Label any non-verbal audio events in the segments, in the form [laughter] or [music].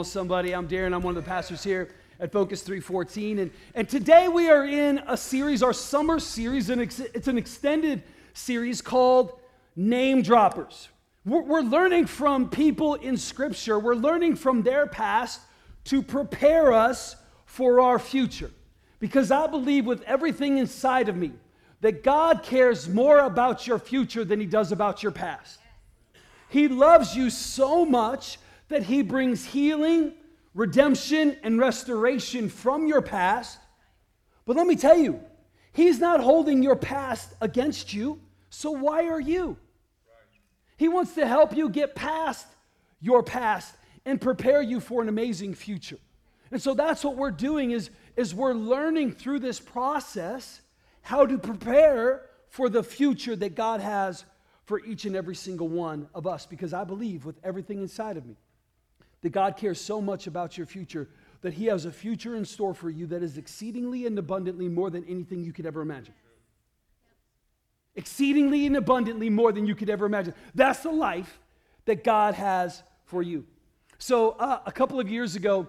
On, somebody. I'm Darren. I'm one of the pastors here at Focus 314. And, and today we are in a series, our summer series, and it's an extended series called Name Droppers. We're, we're learning from people in Scripture, we're learning from their past to prepare us for our future. Because I believe with everything inside of me that God cares more about your future than He does about your past. He loves you so much that He brings healing, redemption, and restoration from your past. But let me tell you, He's not holding your past against you, so why are you? He wants to help you get past your past and prepare you for an amazing future. And so that's what we're doing is, is we're learning through this process how to prepare for the future that God has for each and every single one of us because I believe with everything inside of me that God cares so much about your future that He has a future in store for you that is exceedingly and abundantly more than anything you could ever imagine. Exceedingly and abundantly more than you could ever imagine. That's the life that God has for you. So, uh, a couple of years ago,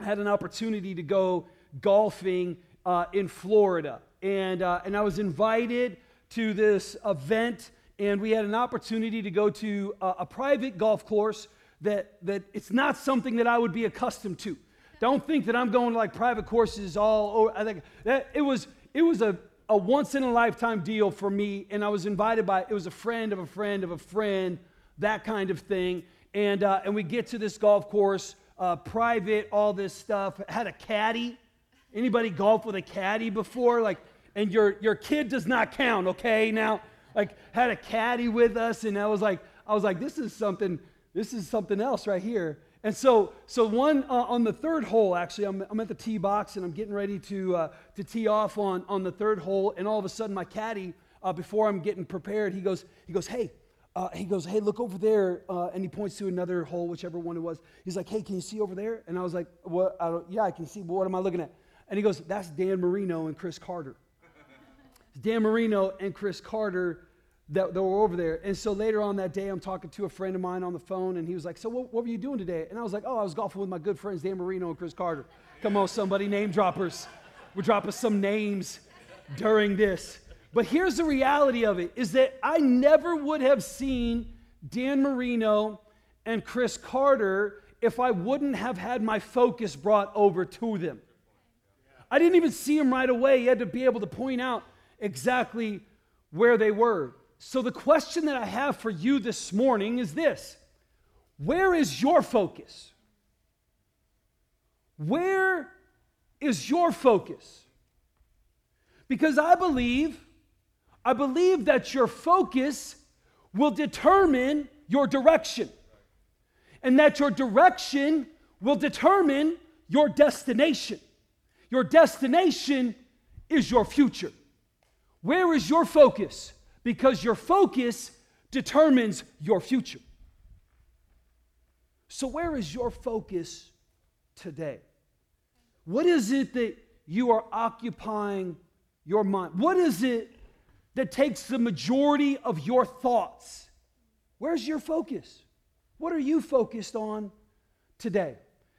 I had an opportunity to go golfing uh, in Florida. And, uh, and I was invited to this event, and we had an opportunity to go to a, a private golf course that, that it's not something that I would be accustomed to. Don't think that I'm going to like private courses all over. I think that it was, it was a, a once in a lifetime deal for me, and I was invited by, it was a friend of a friend of a friend, that kind of thing. And, uh, and we get to this golf course, uh, private, all this stuff. Had a caddy. Anybody golf with a caddy before? Like, and your, your kid does not count, okay? Now, like, had a caddy with us, and I was like, I was like, this is something this is something else right here. And so, so one uh, on the third hole, actually, I'm, I'm, at the tee box and I'm getting ready to, uh, to tee off on, on the third hole. And all of a sudden, my caddy, uh, before I'm getting prepared, he goes, he goes, hey, uh, he goes, hey, look over there. Uh, and he points to another hole, whichever one it was. He's like, hey, can you see over there? And I was like, what? I yeah, I can see. But what am I looking at? And he goes, that's Dan Marino and Cris Carter. [laughs] Dan Marino and Cris Carter that, that were over there. And so later on that day, I'm talking to a friend of mine on the phone, and he was like, So what, what were you doing today? And I was like, Oh, I was golfing with my good friends, Dan Marino and Cris Carter. Come on, somebody, name droppers. We're dropping some names during this. But here's the reality of it is that I never would have seen Dan Marino and Cris Carter if I wouldn't have had my focus brought over to them. I didn't even see them right away. He had to be able to point out exactly where they were. So, the question that I have for you this morning is this Where is your focus? Where is your focus? Because I believe, I believe that your focus will determine your direction, and that your direction will determine your destination. Your destination is your future. Where is your focus? Because your focus determines your future. So, where is your focus today? What is it that you are occupying your mind? What is it that takes the majority of your thoughts? Where's your focus? What are you focused on today?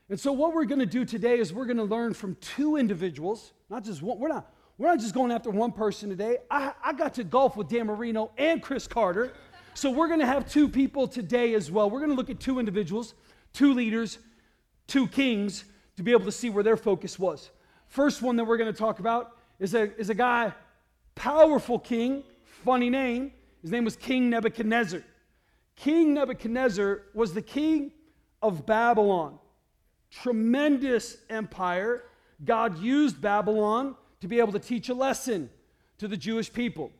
And so, what we're going to do today is we're going to learn from two individuals, not just one. We're not, we're not just going after one person today. I, I got to golf with Dan Marino and Cris Carter. So we're going to have two people today as well. We're going to look at two individuals, two leaders, two kings to be able to see where their focus was. First one that we're going to talk about is a, is a guy, powerful king, funny name. His name was King Nebuchadnezzar. King Nebuchadnezzar was the king of Babylon. Tremendous empire. God used Babylon to be able to teach a lesson to the Jewish people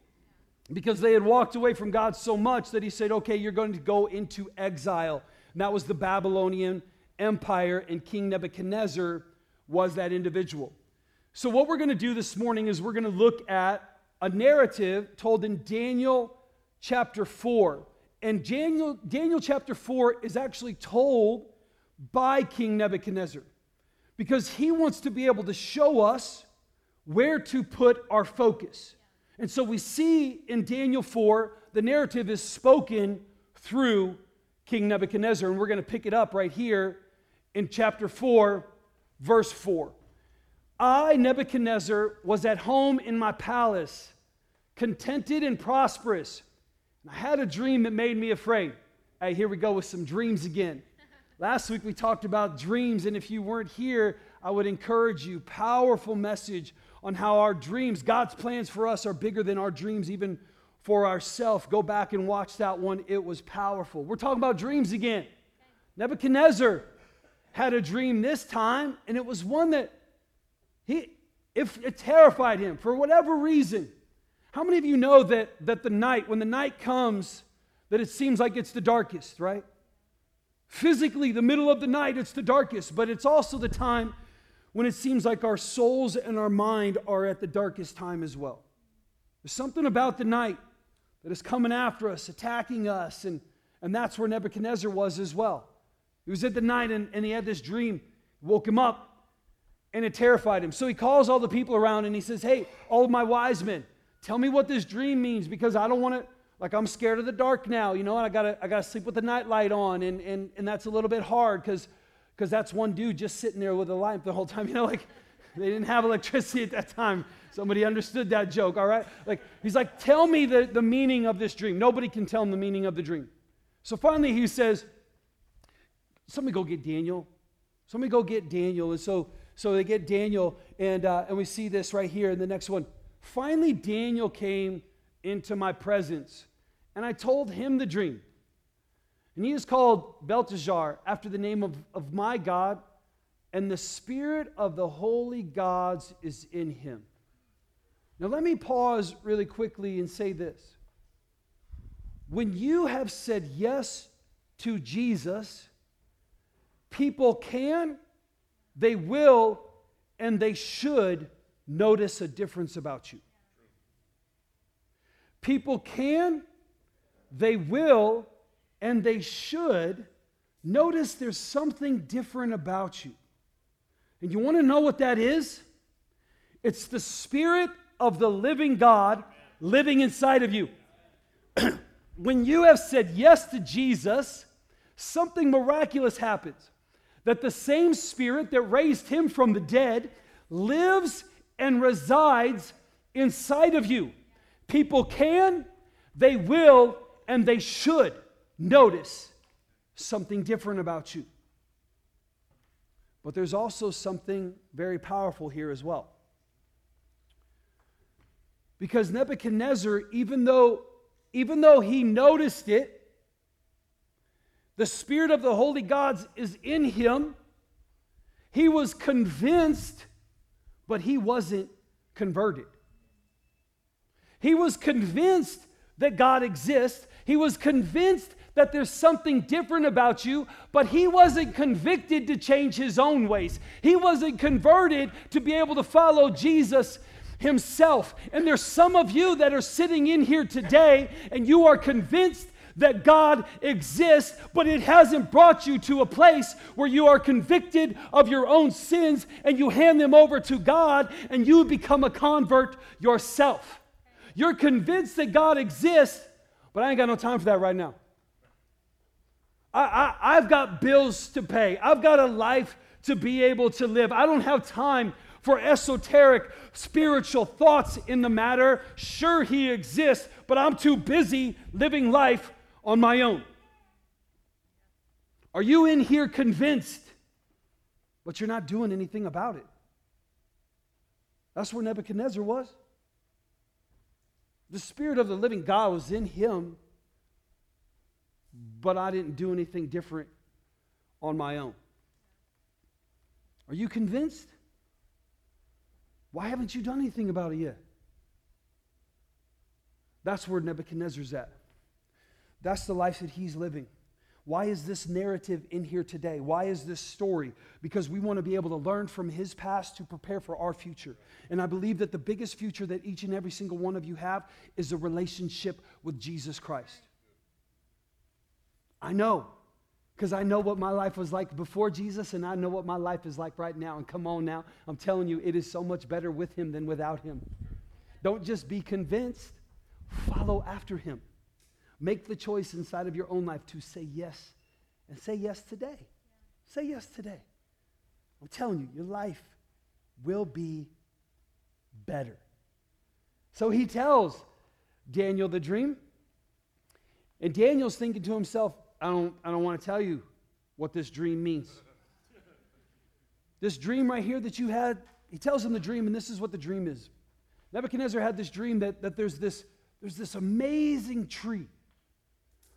because they had walked away from God so much that he said, okay, you're going to go into exile. And that was the Babylonian Empire, and King Nebuchadnezzar was that individual. So, what we're going to do this morning is we're going to look at a narrative told in Daniel chapter 4. And Daniel, Daniel chapter 4 is actually told by King Nebuchadnezzar because he wants to be able to show us where to put our focus. And so we see in Daniel 4, the narrative is spoken through King Nebuchadnezzar. And we're going to pick it up right here in chapter 4, verse 4. I, Nebuchadnezzar, was at home in my palace, contented and prosperous. And I had a dream that made me afraid. Hey, here we go with some dreams again. [laughs] Last week we talked about dreams, and if you weren't here, I would encourage you. Powerful message on how our dreams, God's plans for us, are bigger than our dreams, even for ourselves. Go back and watch that one. It was powerful. We're talking about dreams again. Nebuchadnezzar had a dream this time, and it was one that he, if it terrified him for whatever reason. How many of you know that, that the night, when the night comes, that it seems like it's the darkest, right? Physically, the middle of the night, it's the darkest, but it's also the time when it seems like our souls and our mind are at the darkest time as well. There's something about the night that is coming after us, attacking us, and, and that's where Nebuchadnezzar was as well. He was at the night and, and he had this dream, woke him up, and it terrified him. So he calls all the people around and he says, Hey, all of my wise men, tell me what this dream means because I don't want to, like, I'm scared of the dark now, you know, and I got to I gotta sleep with the night light on. And, and, and that's a little bit hard because because that's one dude just sitting there with a lamp the whole time. [laughs] You know, like they didn't have electricity at that time. Somebody understood that joke, all right? Like, he's like, tell me the, the meaning of this dream. Nobody can tell him the meaning of the dream. So finally he says, Somebody go get Daniel. Somebody go get Daniel. And so so they get Daniel, and, uh, and we see this right here in the next one. Finally, Daniel came into my presence, and I told him the dream. And he is called Belteshazzar after the name of, of my God, and the spirit of the holy gods is in him. Now, let me pause really quickly and say this. When you have said yes to Jesus, people can they will and they should notice a difference about you. People can, they will, and they should notice there's something different about you. And you want to know what that is? It's the Spirit of the living God living inside of you. [clears throat] when you have said yes to Jesus, something miraculous happens that the same Spirit that raised him from the dead lives and resides inside of you. People can, they will, and they should notice something different about you. But there's also something very powerful here as well. Because Nebuchadnezzar, even though, even though he noticed it, the Spirit of the Holy Gods is in him. He was convinced, but he wasn't converted. He was convinced that God exists. He was convinced that there's something different about you, but he wasn't convicted to change his own ways. He wasn't converted to be able to follow Jesus himself. And there's some of you that are sitting in here today and you are convinced that God exists, but it hasn't brought you to a place where you are convicted of your own sins and you hand them over to God and you become a convert yourself. You're convinced that God exists, but I ain't got no time for that right now. I, I, have got bills to pay, I've got a life to be able to live. I don't have time for esoteric spiritual thoughts in the matter. Sure, He exists, but I'm too busy living life on my own? Are you in here convinced, but you're not doing anything about it? That's where Nebuchadnezzar was. The Spirit of the living God was in him, but I didn't do anything different on my own. Are you convinced? Why haven't you done anything about it yet? That's where Nebuchadnezzar's at. That's the life that he's living. Why is this narrative in here today? Why is this story? Because we want to be able to learn from his past to prepare for our future. And I believe that the biggest future that each and every single one of you have is a relationship with Jesus Christ. I know, because I know what my life was like before Jesus, and I know what my life is like right now. And come on now, I'm telling you, it is so much better with him than without him. Don't just be convinced, follow after him. Make the choice inside of your own life to say yes and say yes today. Say yes today. I'm telling you, your life will be better. So he tells Daniel the dream. And Daniel's thinking to himself, I don't, I don't want to tell you what this dream means. This dream right here that you had, he tells him the dream, and this is what the dream is. Nebuchadnezzar had this dream that, that there's, this, there's this amazing tree.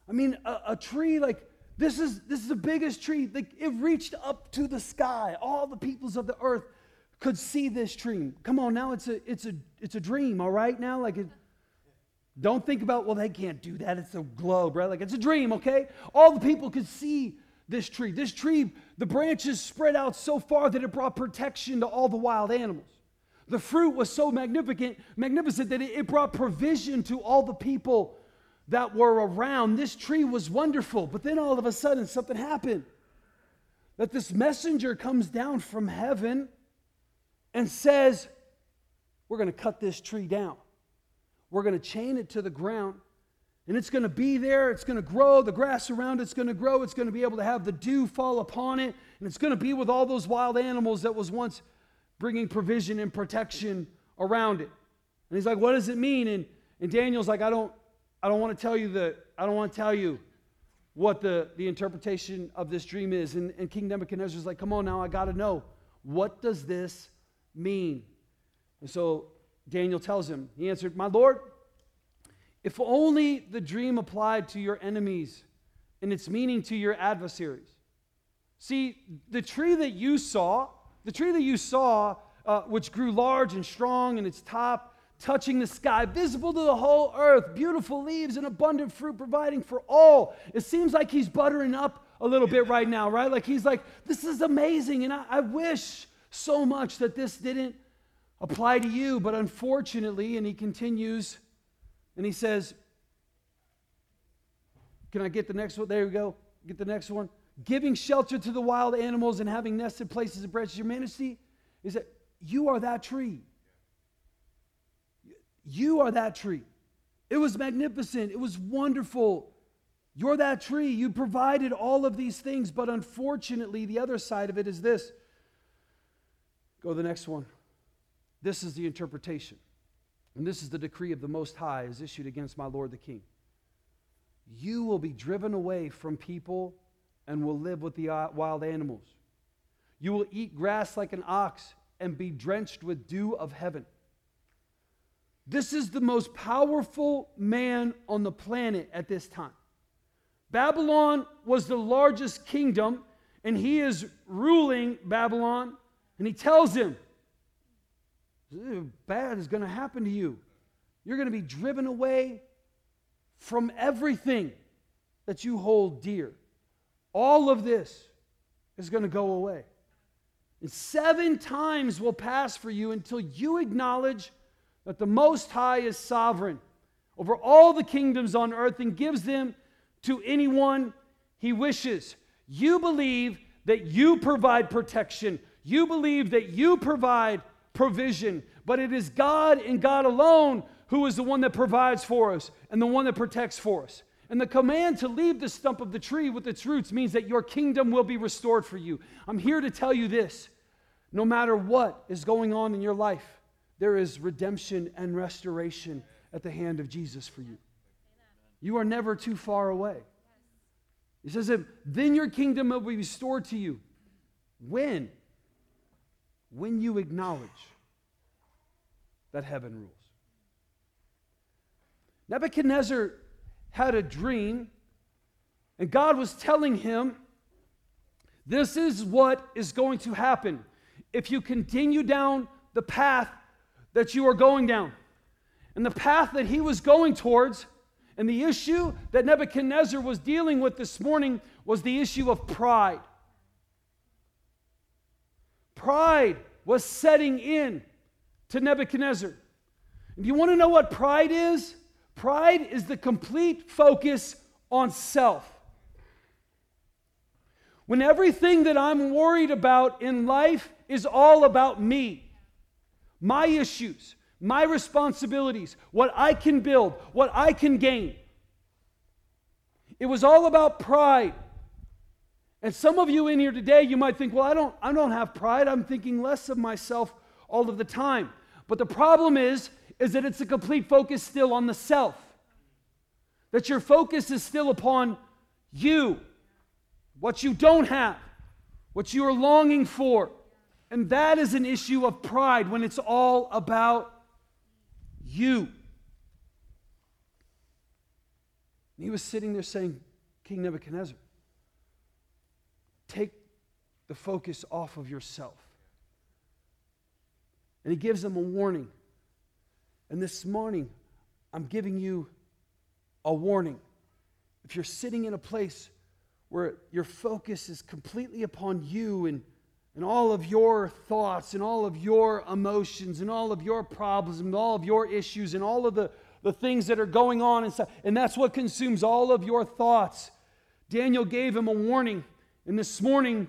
I mean, a, a tree like this is this is the biggest tree. Like it reached up to the sky. All the peoples of the earth could see this tree. Come on, now it's a it's a it's a dream, all right? Now, like it, don't think about, well, they can't do that. It's a globe, right? Like it's a dream, okay? All the people could see this tree. This tree, the branches spread out so far that it brought protection to all the wild animals. The fruit was so magnificent, magnificent that it, brought provision to all the people that were around. This tree was wonderful, but then all of a sudden something happened. That this messenger comes down from heaven and says, We're going to cut this tree down. We're going to chain it to the ground. And it's going to be there. It's going to grow. The grass around it's going to grow. It's going to be able to have the dew fall upon it. And it's going to be with all those wild animals that was once bringing provision and protection around it. And he's like, What does it mean? And, and Daniel's like, I don't, I don't want to tell you the, I don't want to tell you what the, the interpretation of this dream is. And, and King Nebuchadnezzar's like, Come on now, I got to know. What does this mean? And so Daniel tells him, He answered, My Lord, if only the dream applied to your enemies and its meaning to your adversaries. See, the tree that you saw, the tree that you saw, uh, which grew large and strong in its top, touching the sky, visible to the whole earth, beautiful leaves and abundant fruit, providing for all. It seems like he's buttering up a little bit right now, right? Like he's like, this is amazing, and I, I wish so much that this didn't apply to you, but unfortunately, and he continues and he says, Can I get the next one? There we go. Get the next one. Giving shelter to the wild animals and having nested places of branches. Your majesty is that you are that tree. You are that tree. It was magnificent. It was wonderful. You're that tree. You provided all of these things, but unfortunately, the other side of it is this. Go to the next one. This is the interpretation. And this is the decree of the Most High is issued against my Lord the King. You will be driven away from people and will live with the uh, wild animals. You will eat grass like an ox and be drenched with dew of heaven. This is the most powerful man on the planet at this time. Babylon was the largest kingdom, and he is ruling Babylon. And he tells him, Bad is going to happen to you. You're going to be driven away from everything that you hold dear. All of this is going to go away. And seven times will pass for you until you acknowledge that the Most High is sovereign over all the kingdoms on earth and gives them to anyone he wishes. You believe that you provide protection, you believe that you provide provision, but it is God and God alone who is the one that provides for us and the one that protects for us. And the command to leave the stump of the tree with its roots means that your kingdom will be restored for you. I'm here to tell you this no matter what is going on in your life, there is redemption and restoration at the hand of Jesus for you. You are never too far away. He says then your kingdom will be restored to you. When? When you acknowledge that heaven rules. Nebuchadnezzar had a dream, and God was telling him, This is what is going to happen if you continue down the path that you are going down. And the path that he was going towards, and the issue that Nebuchadnezzar was dealing with this morning was the issue of pride. Pride was setting in to Nebuchadnezzar. And you want to know what pride is? Pride is the complete focus on self. When everything that I'm worried about in life is all about me, my issues, my responsibilities, what I can build, what I can gain. It was all about pride. And some of you in here today, you might think, well, I don't, I don't have pride. I'm thinking less of myself all of the time. But the problem is, is that it's a complete focus still on the self. That your focus is still upon you, what you don't have, what you are longing for. And that is an issue of pride when it's all about you. he was sitting there saying, King Nebuchadnezzar, take the focus off of yourself. And he gives them a warning. And this morning, I'm giving you a warning. If you're sitting in a place where your focus is completely upon you and, and all of your thoughts and all of your emotions and all of your problems and all of your issues and all of the, the things that are going on inside, and that's what consumes all of your thoughts. Daniel gave him a warning, and this morning,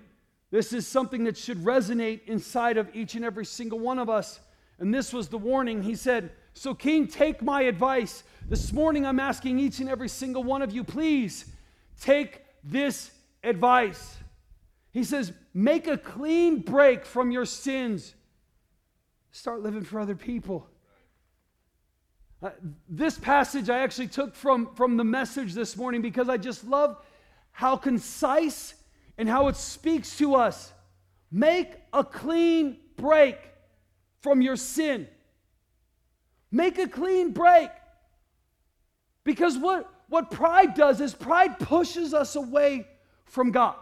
this is something that should resonate inside of each and every single one of us. And this was the warning. He said, So, King, take my advice. This morning, I'm asking each and every single one of you, please take this advice. He says, Make a clean break from your sins. Start living for other people. Uh, this passage I actually took from, from the message this morning because I just love how concise and how it speaks to us. Make a clean break from your sin. Make a clean break. Because what, what pride does is pride pushes us away from God.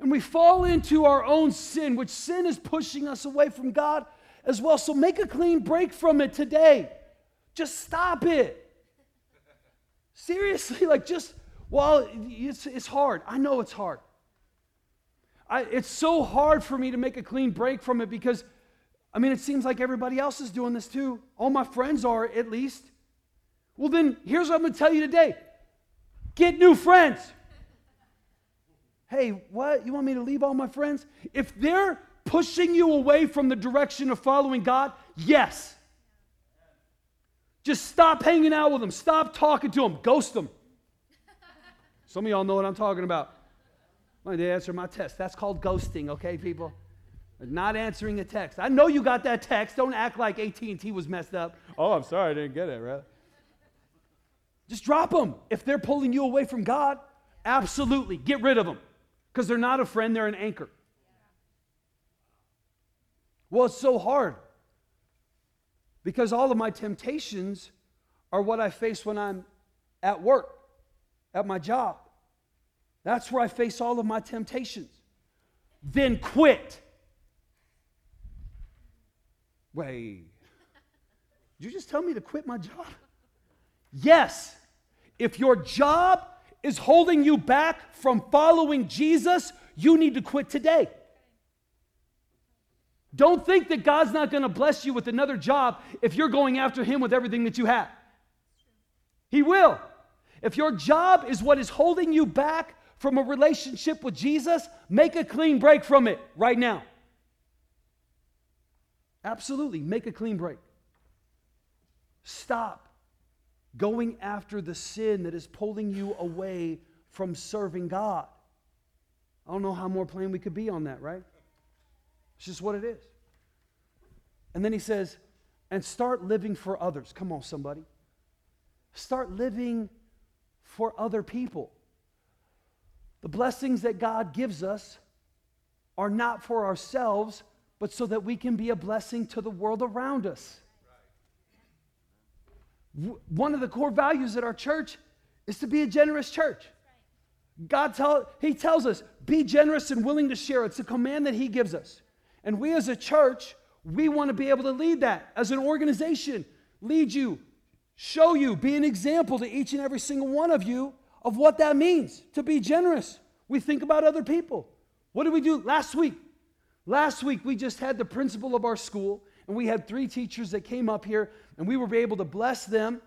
And we fall into our own sin, which sin is pushing us away from God as well. So make a clean break from it today. Just stop it. Seriously, [laughs] like just, well, it's, it's hard. I know it's hard. I, it's so hard for me to make a clean break from it because I mean, it seems like everybody else is doing this too. All my friends are, at least. Well, then, here's what I'm going to tell you today get new friends. Hey, what? You want me to leave all my friends? If they're pushing you away from the direction of following God, yes. Just stop hanging out with them. Stop talking to them. Ghost them. Some of y'all know what I'm talking about. I did answer my test. That's called ghosting, okay, people? Not answering a text. I know you got that text. Don't act like AT&T was messed up. Oh, I'm sorry, I didn't get it, right? Just drop them. If they're pulling you away from God, absolutely get rid of them because they're not a friend, they're an anchor. Well, it's so hard because all of my temptations are what I face when I'm at work, at my job. That's where I face all of my temptations. Then quit. Wait, did you just tell me to quit my job? Yes. If your job is holding you back from following Jesus, you need to quit today. Don't think that God's not going to bless you with another job if you're going after Him with everything that you have. He will. If your job is what is holding you back from a relationship with Jesus, make a clean break from it right now. Absolutely, make a clean break. Stop going after the sin that is pulling you away from serving God. I don't know how more plain we could be on that, right? It's just what it is. And then he says, and start living for others. Come on, somebody. Start living for other people. The blessings that God gives us are not for ourselves, but so that we can be a blessing to the world around us. One of the core values at our church is to be a generous church. God tell, he tells us, be generous and willing to share. It's a command that he gives us. And we as a church, we want to be able to lead that as an organization, lead you, show you, be an example to each and every single one of you of what that means to be generous. We think about other people. What did we do last week? Last week, we just had the principal of our school, and we had three teachers that came up here, and we were able to bless them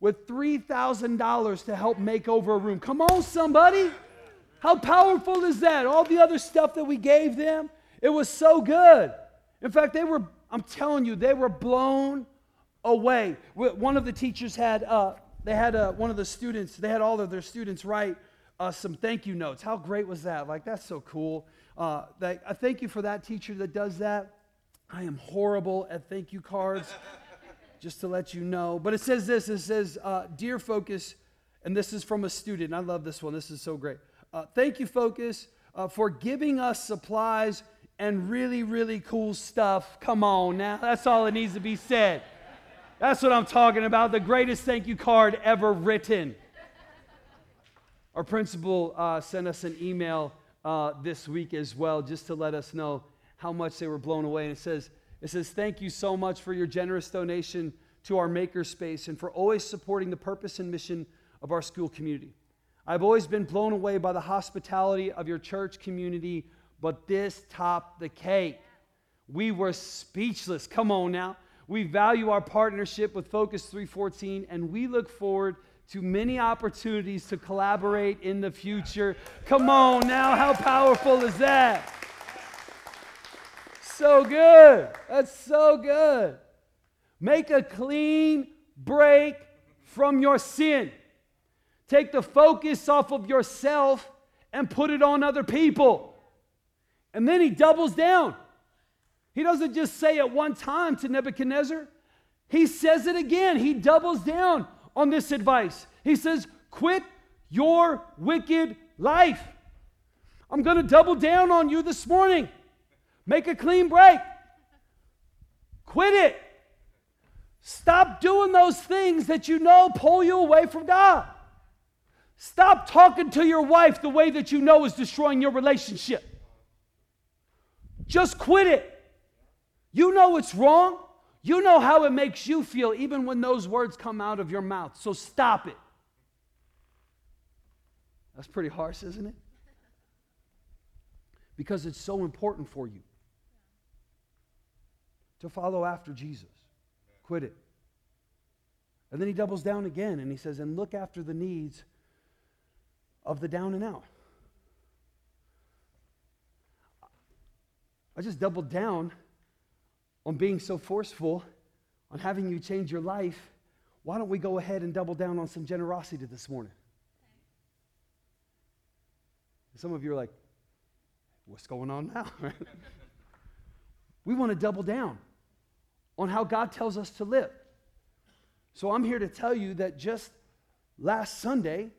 with $3,000 to help make over a room. Come on, somebody. How powerful is that? All the other stuff that we gave them, it was so good. In fact, they were, I'm telling you, they were blown away. One of the teachers had, uh, they had uh, one of the students, they had all of their students write uh, some thank you notes. How great was that? Like, that's so cool. Uh, that, I thank you for that teacher that does that. I am horrible at thank you cards, [laughs] just to let you know. But it says this it says, uh, Dear Focus, and this is from a student. I love this one. This is so great. Uh, thank you, Focus, uh, for giving us supplies and really, really cool stuff. Come on now. That's all that needs to be said. That's what I'm talking about. The greatest thank you card ever written. Our principal uh, sent us an email uh, this week as well, just to let us know how much they were blown away. And it says, it says, Thank you so much for your generous donation to our makerspace and for always supporting the purpose and mission of our school community. I've always been blown away by the hospitality of your church community, but this topped the cake. We were speechless. Come on now. We value our partnership with Focus 314, and we look forward to many opportunities to collaborate in the future. Come on now, how powerful is that? So good. That's so good. Make a clean break from your sin. Take the focus off of yourself and put it on other people. And then he doubles down. He doesn't just say it one time to Nebuchadnezzar, he says it again. He doubles down on this advice. He says, Quit your wicked life. I'm going to double down on you this morning. Make a clean break. Quit it. Stop doing those things that you know pull you away from God. Stop talking to your wife the way that you know is destroying your relationship. Just quit it. You know it's wrong. You know how it makes you feel, even when those words come out of your mouth. So stop it. That's pretty harsh, isn't it? Because it's so important for you to follow after Jesus. Quit it. And then he doubles down again and he says, and look after the needs of the down and out. I just doubled down on being so forceful, on having you change your life, why don't we go ahead and double down on some generosity this morning? Some of you are like, what's going on now? [laughs] we want to double down on how God tells us to live. So I'm here to tell you that just last Sunday,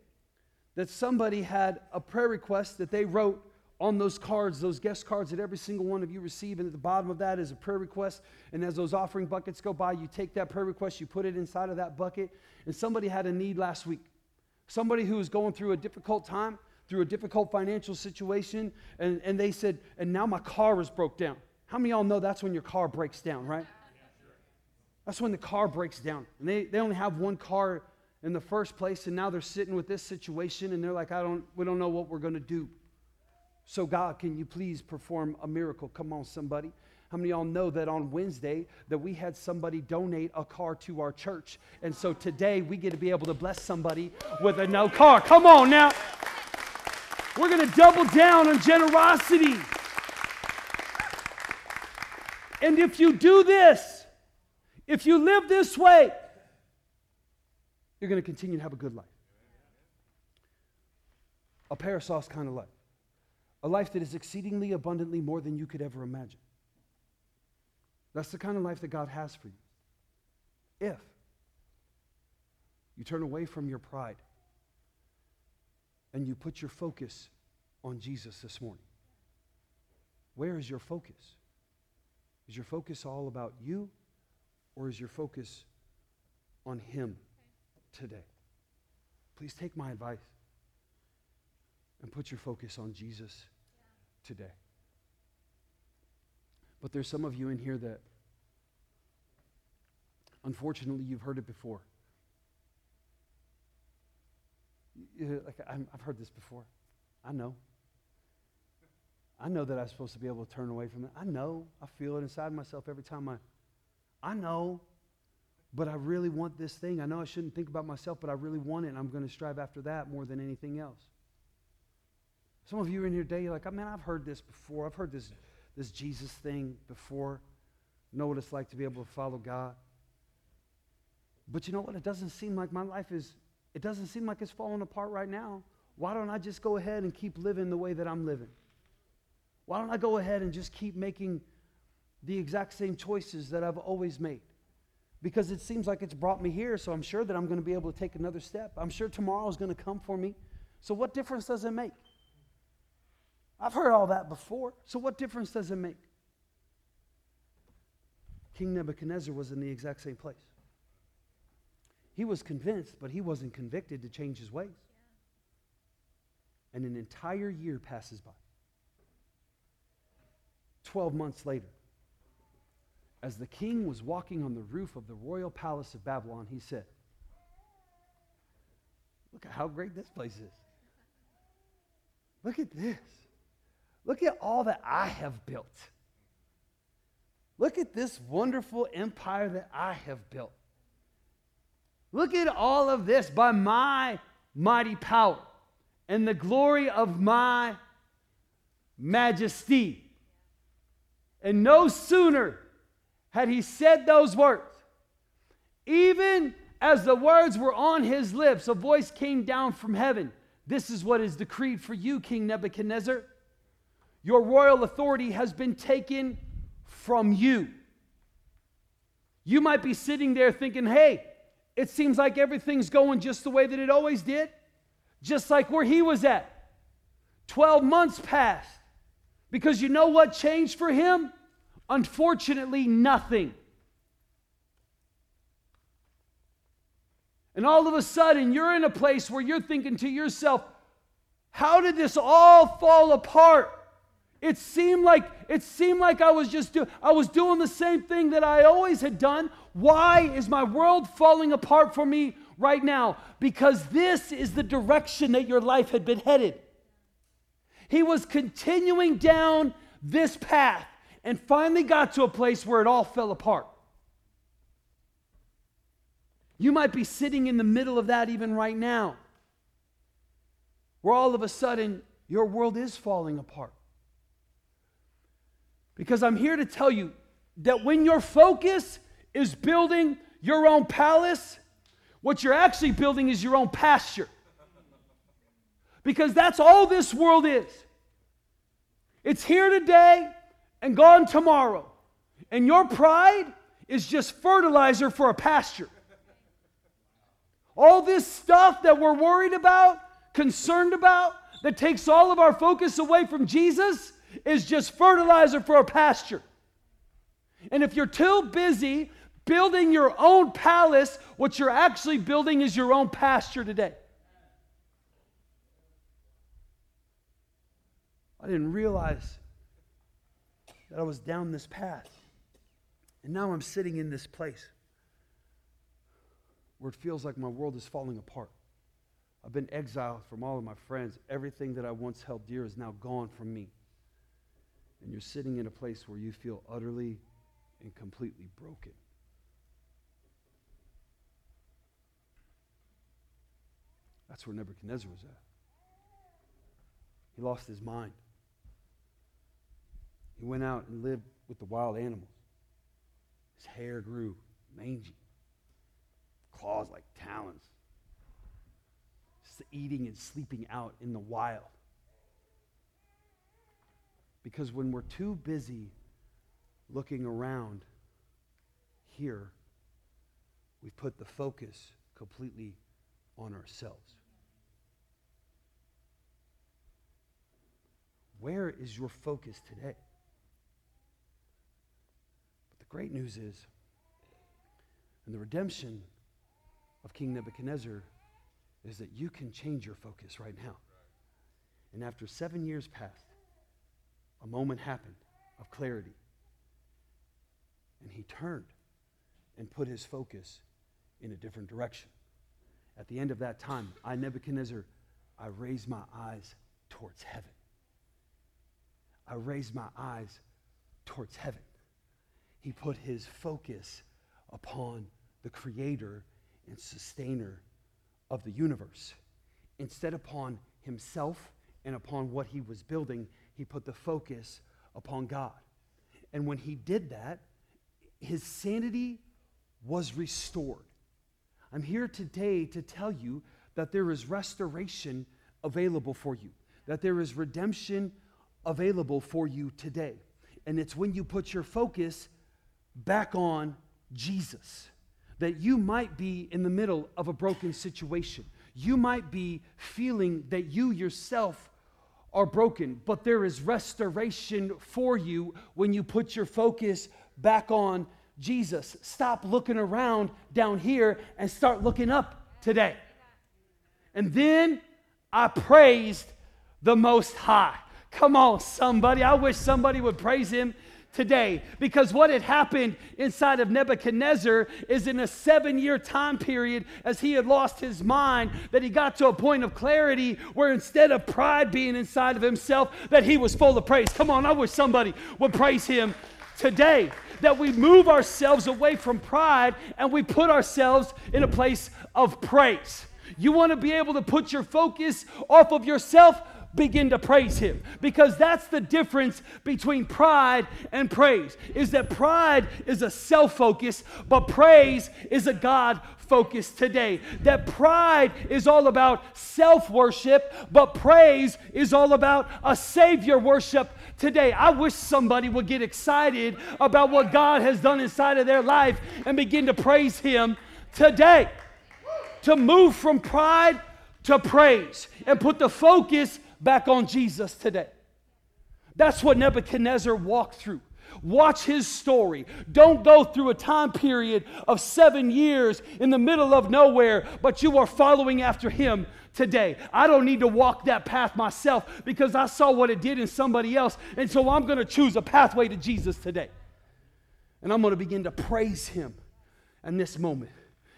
that somebody had a prayer request that they wrote on those cards, those guest cards that every single one of you receive, and at the bottom of that is a prayer request. And as those offering buckets go by, you take that prayer request, you put it inside of that bucket. And somebody had a need last week. Somebody who was going through a difficult time, through a difficult financial situation, and, and they said, and now my car is broke down. How many of y'all know that's when your car breaks down, right? That's when the car breaks down. And they, they only have one car in the first place, and now they're sitting with this situation, and they're like, I don't, we don't know what we're going to do. So, God, can you please perform a miracle? Come on, somebody. How many of y'all know that on Wednesday that we had somebody donate a car to our church? And so today we get to be able to bless somebody with a no car. Come on now. We're going to double down on generosity. And if you do this, if you live this way, you're going to continue to have a good life. A parasos kind of life a life that is exceedingly abundantly more than you could ever imagine. That's the kind of life that God has for you. If you turn away from your pride and you put your focus on Jesus this morning. Where is your focus? Is your focus all about you or is your focus on Him today? Please take my advice and put your focus on Jesus today. But there's some of you in here that, unfortunately, you've heard it before. like I've heard this before. I know. I know that I'm supposed to be able to turn away from it. I know. I feel it inside myself every time I. I know. But I really want this thing. I know I shouldn't think about myself, but I really want it, and I'm going to strive after that more than anything else. Some of you are in here today, you're like, oh, man, I've heard this before. I've heard this, this Jesus thing before. Know what it's like to be able to follow God. But you know what? It doesn't seem like my life is, it doesn't seem like it's falling apart right now. why don't I just go ahead and keep living the way that I'm living? Why don't I go ahead and just keep making the exact same choices that I've always made? Because it seems like it's brought me here, so I'm sure that I'm going to be able to take another step. I'm sure tomorrow is going to come for me. So, what difference does it make? I've heard all that before. So, what difference does it make? King Nebuchadnezzar was in the exact same place. He was convinced, but he wasn't convicted to change his ways. And an entire year passes by. 12 months later, as the king was walking on the roof of the royal palace of Babylon, he said, Look at how great this place is. Look at this. Look at all that I have built. Look at this wonderful empire that I have built. Look at all of this by my mighty power and the glory of my majesty. And no sooner had he said those words, even as the words were on his lips, a voice came down from heaven. This is what is decreed for you, King Nebuchadnezzar. Your royal authority has been taken from you. You might be sitting there thinking, hey, it seems like everything's going just the way that it always did, just like where he was at. 12 months passed. Because you know what changed for him? Unfortunately, nothing. And all of a sudden, you're in a place where you're thinking to yourself, how did this all fall apart? It seemed like it seemed like I was just do, I was doing the same thing that I always had done. Why is my world falling apart for me right now? Because this is the direction that your life had been headed. He was continuing down this path and finally got to a place where it all fell apart. You might be sitting in the middle of that even right now, where all of a sudden your world is falling apart. Because I'm here to tell you that when your focus is building your own palace, what you're actually building is your own pasture. Because that's all this world is. It's here today and gone tomorrow. And your pride is just fertilizer for a pasture. All this stuff that we're worried about, concerned about, that takes all of our focus away from Jesus is just fertilizer for a pasture. And if you're too busy building your own palace, what you're actually building is your own pasture today. I didn't realize that I was down this path. And now I'm sitting in this place where it feels like my world is falling apart. I've been exiled from all of my friends. Everything that I once held dear is now gone from me and you're sitting in a place where you feel utterly and completely broken. That's where Nebuchadnezzar was at. He lost his mind. He went out and lived with the wild animals. His hair grew mangy, claws like talons, Just eating and sleeping out in the wild. Because when we're too busy looking around here, we've put the focus completely on ourselves. Where is your focus today? But the great news is, and the redemption of King Nebuchadnezzar is that you can change your focus right now. And after seven years passed, a moment happened of clarity. And he turned and put his focus in a different direction. At the end of that time, I, Nebuchadnezzar, I raised my eyes towards heaven. I raised my eyes towards heaven. He put his focus upon the creator and sustainer of the universe. Instead upon himself and upon what he was building, he put the focus upon God. And when he did that, his sanity was restored. I'm here today to tell you that there is restoration available for you, that there is redemption available for you today. And it's when you put your focus back on Jesus that you might be in the middle of a broken situation. You might be feeling that you yourself are broken, but there is restoration for you when you put your focus back on Jesus. Stop looking around down here and start looking up today. And then I praised the Most High. Come on, somebody. I wish somebody would praise him today. Because what had happened inside of Nebuchadnezzar is in a seven year time period as he had lost his mind that he got to a point of clarity where instead of pride being inside of himself that he was full of praise. Come on i wish somebody would praise him today. That we move ourselves away from pride and we put ourselves in a place of praise. You want to be able to put your focus off of yourself begin to praise him. Because that's the difference between pride and praise is that pride is a self-focus but praise is a god focus today. That pride is all about self-worship but praise is all about a savior worship today. I wish somebody would get excited about what god has done inside of their life and begin to praise him today. To move from pride to praise and put the focus back on Jesus today. That's what Nebuchadnezzar walked through. Watch his story. Don't go through a time period of seven years in the middle of nowhere, but you are following after him today. I don't need to walk that path myself because I saw what it did in somebody else. And so I'm going to choose a pathway to Jesus today. And I'm going to begin to praise him in this moment.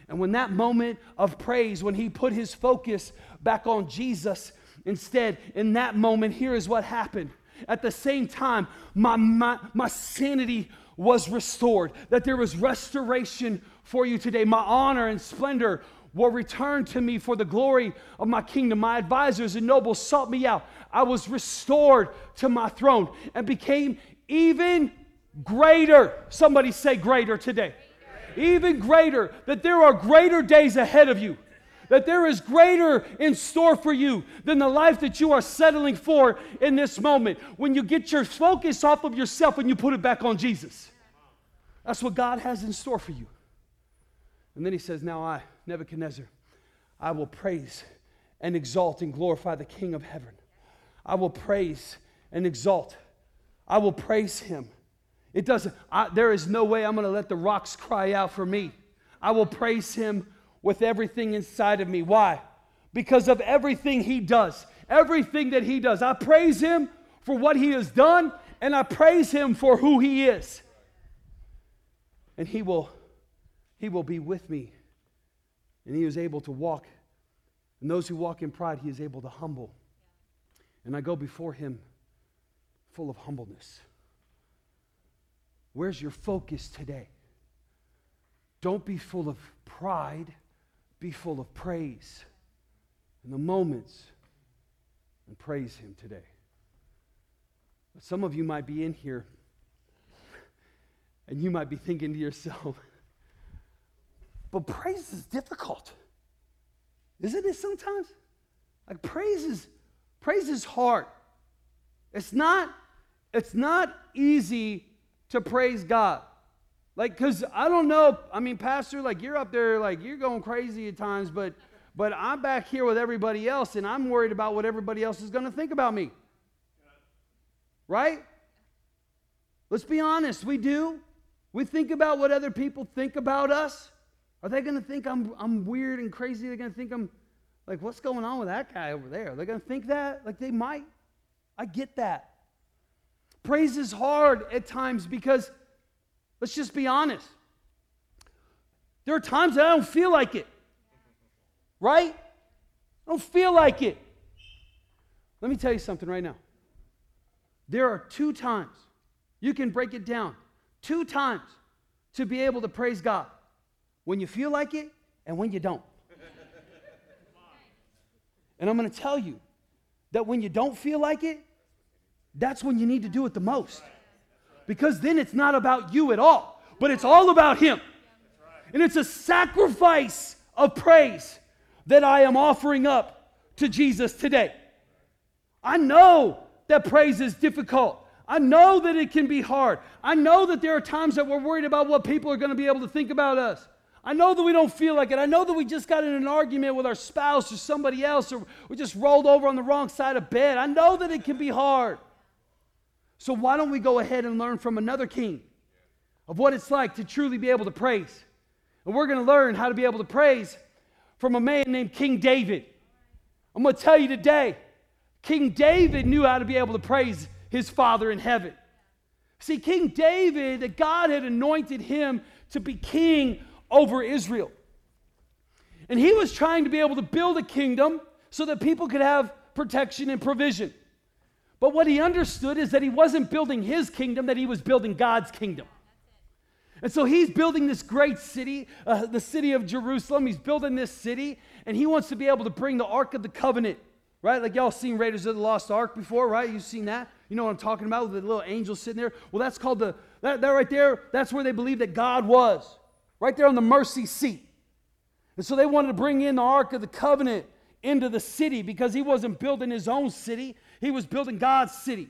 And when that moment of praise, when he put his focus back on Jesus, Instead, in that moment, here is what happened. At the same time, my, my, my sanity was restored, that there was restoration for you today. My honor and splendor will return to me for the glory of my kingdom. My advisors and nobles sought me out. I was restored to my throne and became even greater. Somebody say greater today. Even greater, that there are greater days ahead of you that there is greater in store for you than the life that you are settling for in this moment. When you get your focus off of yourself and you put it back on Jesus, that's what God has in store for you. And then he says, Now I, Nebuchadnezzar, I will praise and exalt and glorify the King of heaven. I will praise and exalt. I will praise him. It doesn't, I, there is no way I'm going to let the rocks cry out for me. I will praise him with everything inside of me. Why? Because of everything He does. Everything that He does. I praise Him for what He has done, and I praise Him for who He is. And He will, He will be with me. And He is able to walk. And those who walk in pride, He is able to humble. And I go before Him full of humbleness. Where's your focus today? Don't be full of pride be full of praise in the moments and praise Him today. But some of you might be in here and you might be thinking to yourself, [laughs] but praise is difficult. Isn't it sometimes? Like praise is praise is hard. It's not it's not easy to praise God. Like, because I don't know, I mean, Pastor, like you're up there, like you're going crazy at times, but but I'm back here with everybody else, and I'm worried about what everybody else is going to think about me. Right? Let's be honest, we do. We think about what other people think about us. Are they going to think I'm, I'm weird and crazy? They're going to think I'm like, what's going on with that guy over there? They're going to think that? Like, they might. I get that. Praise is hard at times because Let's just be honest. There are times that I don't feel like it. Right? I don't feel like it. Let me tell you something right now. There are two times, you can break it down, two times to be able to praise God when you feel like it and when you don't. and I'm going to tell you that when you don't feel like it, that's when you need to do it the most because then it's not about you at all, but it's all about Him. And it's a sacrifice of praise that I am offering up to Jesus today. I know that praise is difficult. I know that it can be hard. I know that there are times that we're worried about what people are going to be able to think about us. I know that we don't feel like it. I know that we just got in an argument with our spouse or somebody else, or we just rolled over on the wrong side of bed. I know that it can be hard. So, why don't we go ahead and learn from another king of what it's like to truly be able to praise? And we're going to learn how to be able to praise from a man named King David. I'm going to tell you today King David knew how to be able to praise his Father in heaven. See, King David, God had anointed him to be king over Israel. And he was trying to be able to build a kingdom so that people could have protection and provision. But what he understood is that he wasn't building his kingdom, that he was building God's kingdom. And so he's building this great city, uh, the city of Jerusalem. He's building this city, and he wants to be able to bring the Ark of the Covenant, right? Like y'all seen Raiders of the Lost Ark before, right? You've seen that. You know what I'm talking about with the little angel sitting there? Well, that's called the, that, that right there, that's where they believe that God was right there on the mercy seat. And so they wanted to bring in the Ark of the Covenant into the city because he wasn't building his own city, he was building God's city.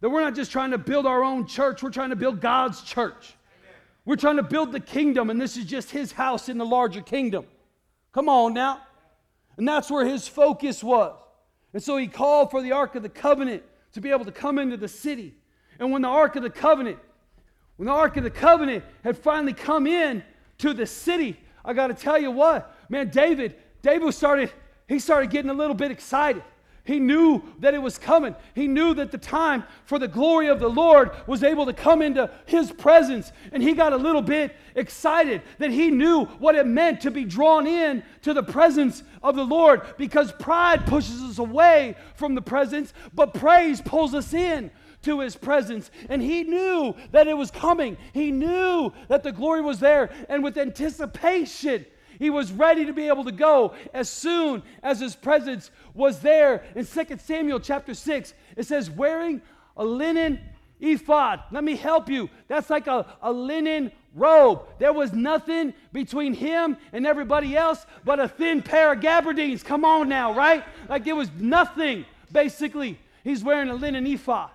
That we're not just trying to build our own church, we're trying to build God's church. We're trying to build the kingdom, and this is just his house in the larger kingdom. Come on now. And that's where his focus was. And so he called for the Ark of the Covenant to be able to come into the city. And when the Ark of the Covenant, when the Ark of the Covenant had finally come in, to the city, I got to tell you what, man, David, David started, he started getting a little bit excited. He knew that it was coming. He knew that the time for the glory of the Lord was able to come into his presence. And he got a little bit excited that he knew what it meant to be drawn in to the presence of the Lord because pride pushes us away from the presence, but praise pulls us in to his presence. And he knew that it was coming. He knew that the glory was there. And with anticipation, he was ready to be able to go as soon as his presence was there. In 2 Samuel chapter 6, it says, wearing a linen ephod. Let me help you. That's like a, a linen robe. There was nothing between him and everybody else but a thin pair of gabardines. Come on now, right? Like it was nothing, basically. He's wearing a linen ephod.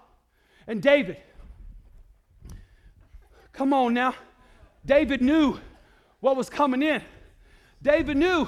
And David, come on now. David knew what was coming in. David knew,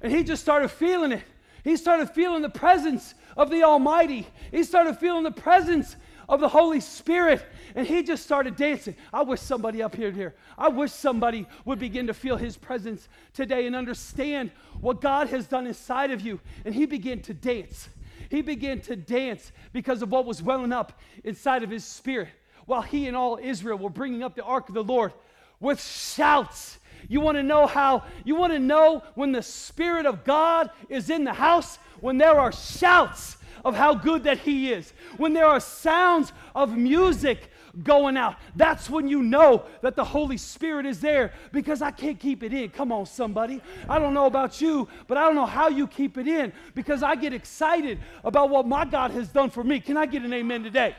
and he just started feeling it. He started feeling the presence of the Almighty. He started feeling the presence of the Holy Spirit, and he just started dancing. I wish somebody up here, here, I wish somebody would begin to feel his presence today and understand what God has done inside of you. And he began to dance. He began to dance because of what was welling up inside of his spirit while he and all Israel were bringing up the ark of the Lord with shouts. You want to know how? You want to know when the Spirit of God is in the house? When there are shouts of how good that He is, when there are sounds of music going out. That's when you know that the Holy Spirit is there because I can't keep it in. Come on, somebody. I don't know about you, but I don't know how you keep it in because I get excited about what my God has done for me. Can I get an amen today?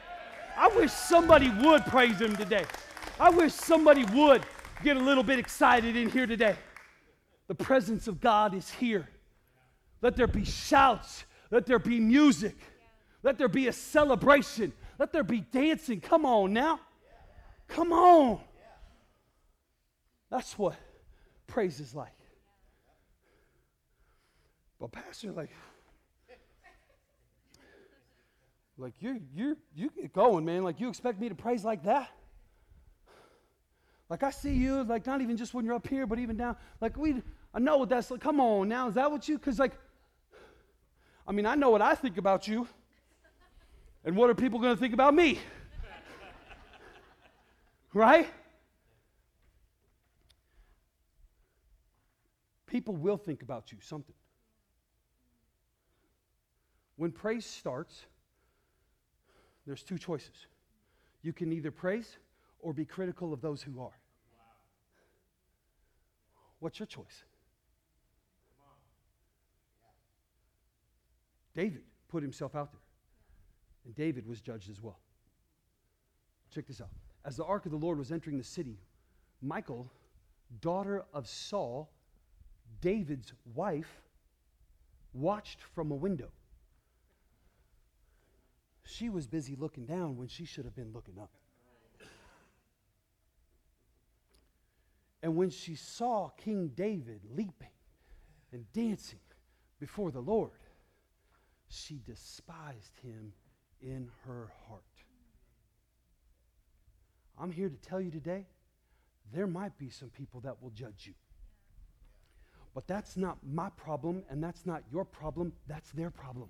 I wish somebody would praise Him today. I wish somebody would get a little bit excited in here today. The presence of God is here. Let there be shouts. Let there be music. Let there be a celebration. Let there be dancing. Come on now. Come on. That's what praise is like. But Pastor, like, like you you you get going, man. Like you expect me to praise like that? Like I see you, like not even just when you're up here, but even down. Like we, I know what that's like. Come on now, is that what you? Because like, I mean, I know what I think about you. And what are people going to think about me? [laughs] right? People will think about you something. When praise starts, there's two choices. You can either praise or be critical of those who are. What's your choice? David put himself out there. And David was judged as well. Check this out. As the ark of the Lord was entering the city, Michal, daughter of Saul, David's wife, watched from a window. She was busy looking down when she should have been looking up. And when she saw King David leaping and dancing before the Lord, she despised him in her heart. I'm here to tell you today there might be some people that will judge you. But that's not my problem, and that's not your problem, that's their problem.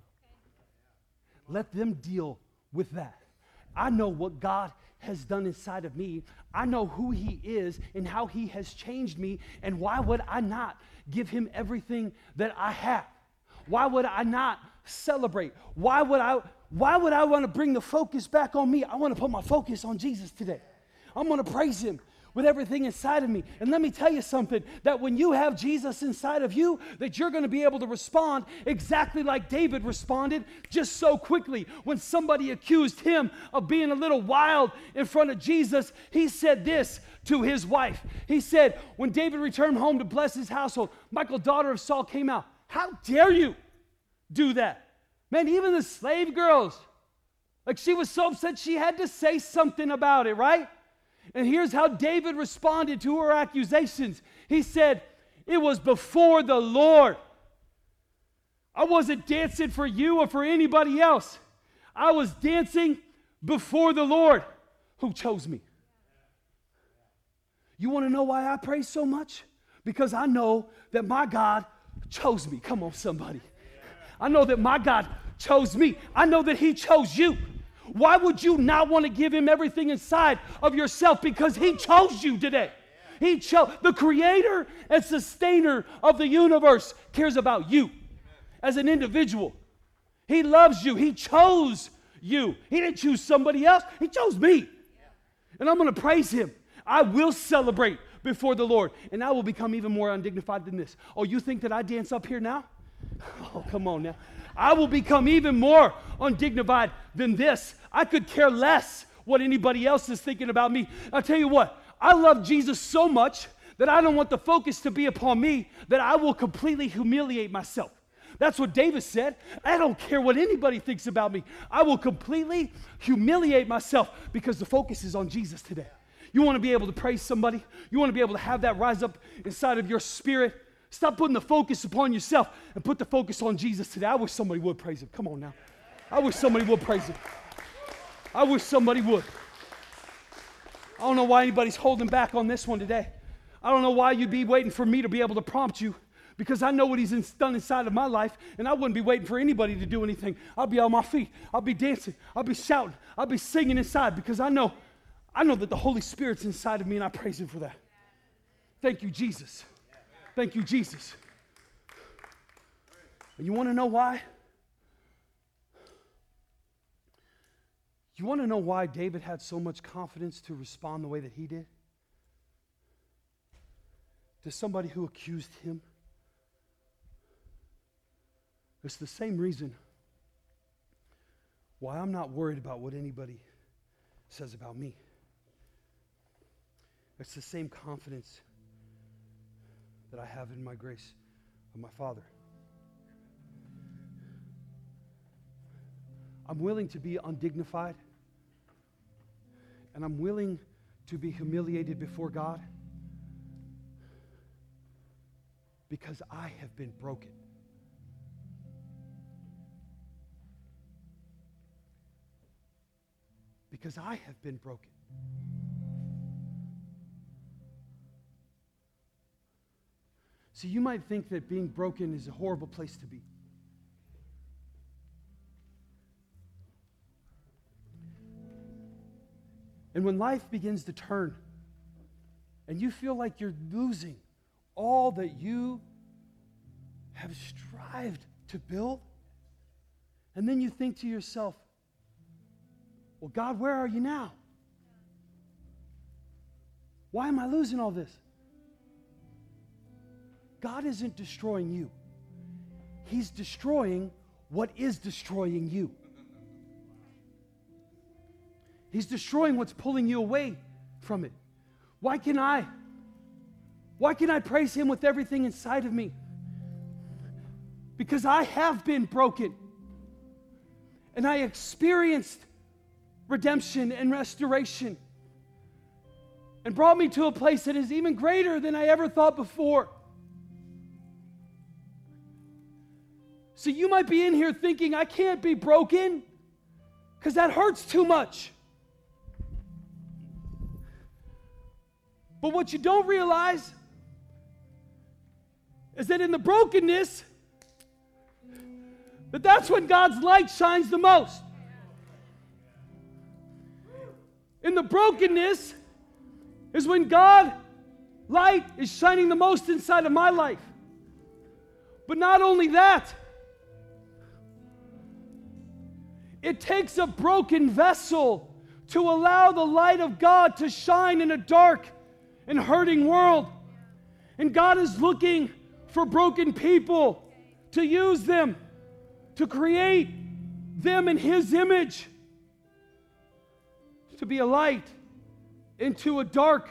Let them deal with that. I know what God has done inside of me. I know who He is and how He has changed me, and why would I not give Him everything that I have? Why would I not celebrate? Why would I why would I want to bring the focus back on me? I want to put my focus on Jesus today. I'm going to praise him with everything inside of me. And let me tell you something that when you have Jesus inside of you, that you're going to be able to respond exactly like David responded just so quickly. When somebody accused him of being a little wild in front of Jesus, he said this to his wife. He said, When David returned home to bless his household, Michal, daughter of Saul, came out. How dare you do that? Man, even the slave girls, like she was so upset she had to say something about it, right? And here's how David responded to her accusations. He said, It was before the Lord. I wasn't dancing for you or for anybody else. I was dancing before the Lord who chose me. You want to know why I praise so much? Because I know that my God chose me. Come on, somebody. I know that my God chose me. I know that He chose you. Why would you not want to give him everything inside of yourself? Because he chose you today. He chose the creator and sustainer of the universe cares about you as an individual. He loves you. He chose you. He didn't choose somebody else. He chose me. And I'm going to praise him. I will celebrate before the Lord, and I will become even more undignified than this. Oh, you think that I dance up here now? [laughs] Oh, come on now. I will become even more undignified than this. I could care less what anybody else is thinking about me. I'll tell you what, I love Jesus so much that I don't want the focus to be upon me, that I will completely humiliate myself. That's what David said. I don't care what anybody thinks about me. I will completely humiliate myself because the focus is on Jesus today. You want to be able to praise somebody? You want to be able to have that rise up inside of your spirit? Stop putting the focus upon yourself and put the focus on Jesus today. I wish somebody would praise him. Come on now. I wish somebody would praise him. I wish somebody would. I don't know why anybody's holding back on this one today. I don't know why you'd be waiting for me to be able to prompt you because I know what he's done inside of my life, and I wouldn't be waiting for anybody to do anything. I'll be on my feet. I'll be dancing. I'll be shouting. I'll be singing inside because I know, I know that the Holy Spirit's inside of me, and I praise him for that. Thank you, Jesus. Thank you, Jesus. You want to know why? You want to know why David had so much confidence to respond the way that he did? To somebody who accused him? It's the same reason why I'm not worried about what anybody says about me. It's the same confidence that I have in my grace of my Father. I'm willing to be undignified, and I'm willing to be humiliated before God because I have been broken. Because I have been broken. See, you might think that being broken is a horrible place to be. And when life begins to turn and you feel like you're losing all that you have strived to build, and then you think to yourself, well, God, where are you now? Why am I losing all this? God isn't destroying you, He's destroying what is destroying you. He's destroying what's pulling you away from it. Why can I? Why can I praise Him with everything inside of me? because I have been broken. And I experienced redemption and restoration and brought me to a place that is even greater than I ever thought before. So you might be in here thinking, I can't be broken because that hurts too much. But what you don't realize is that in the brokenness, that that's when God's light shines the most. In the brokenness is when God light is shining the most inside of my life. But not only that, it takes a broken vessel to allow the light of God to shine in a dark and hurting world. And God is looking for broken people to use them to create them in His image, to be a light into a dark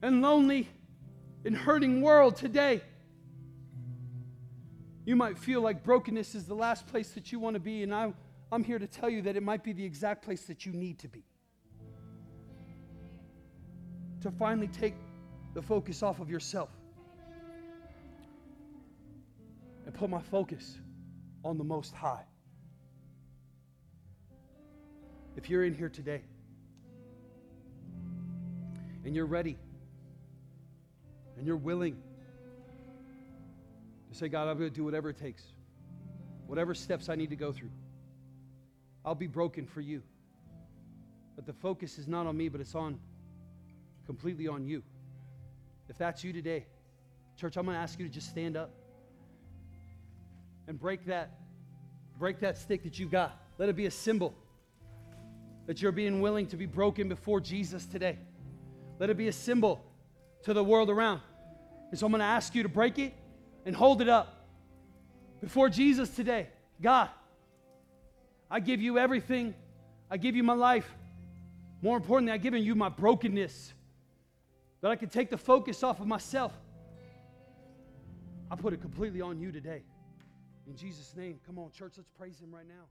and lonely and hurting world today. You might feel like brokenness is the last place that you want to be, and I'm, I'm here to tell you that it might be the exact place that you need to be. To finally take the focus off of yourself and put my focus on the Most High. If you're in here today and you're ready and you're willing to say, God, I'm going to do whatever it takes, whatever steps I need to go through, I'll be broken for you. But the focus is not on me, but it's on completely on you. If that's you today, church, I'm going to ask you to just stand up and break that break that stick that you've got. Let it be a symbol that you're being willing to be broken before Jesus today. Let it be a symbol to the world around. And so I'm going to ask you to break it and hold it up before Jesus today. God, I give you everything. I give you my life. More importantly, I give you my brokenness. That I can take the focus off of myself. I put it completely on you today. In Jesus' name, come on, church, let's praise Him right now.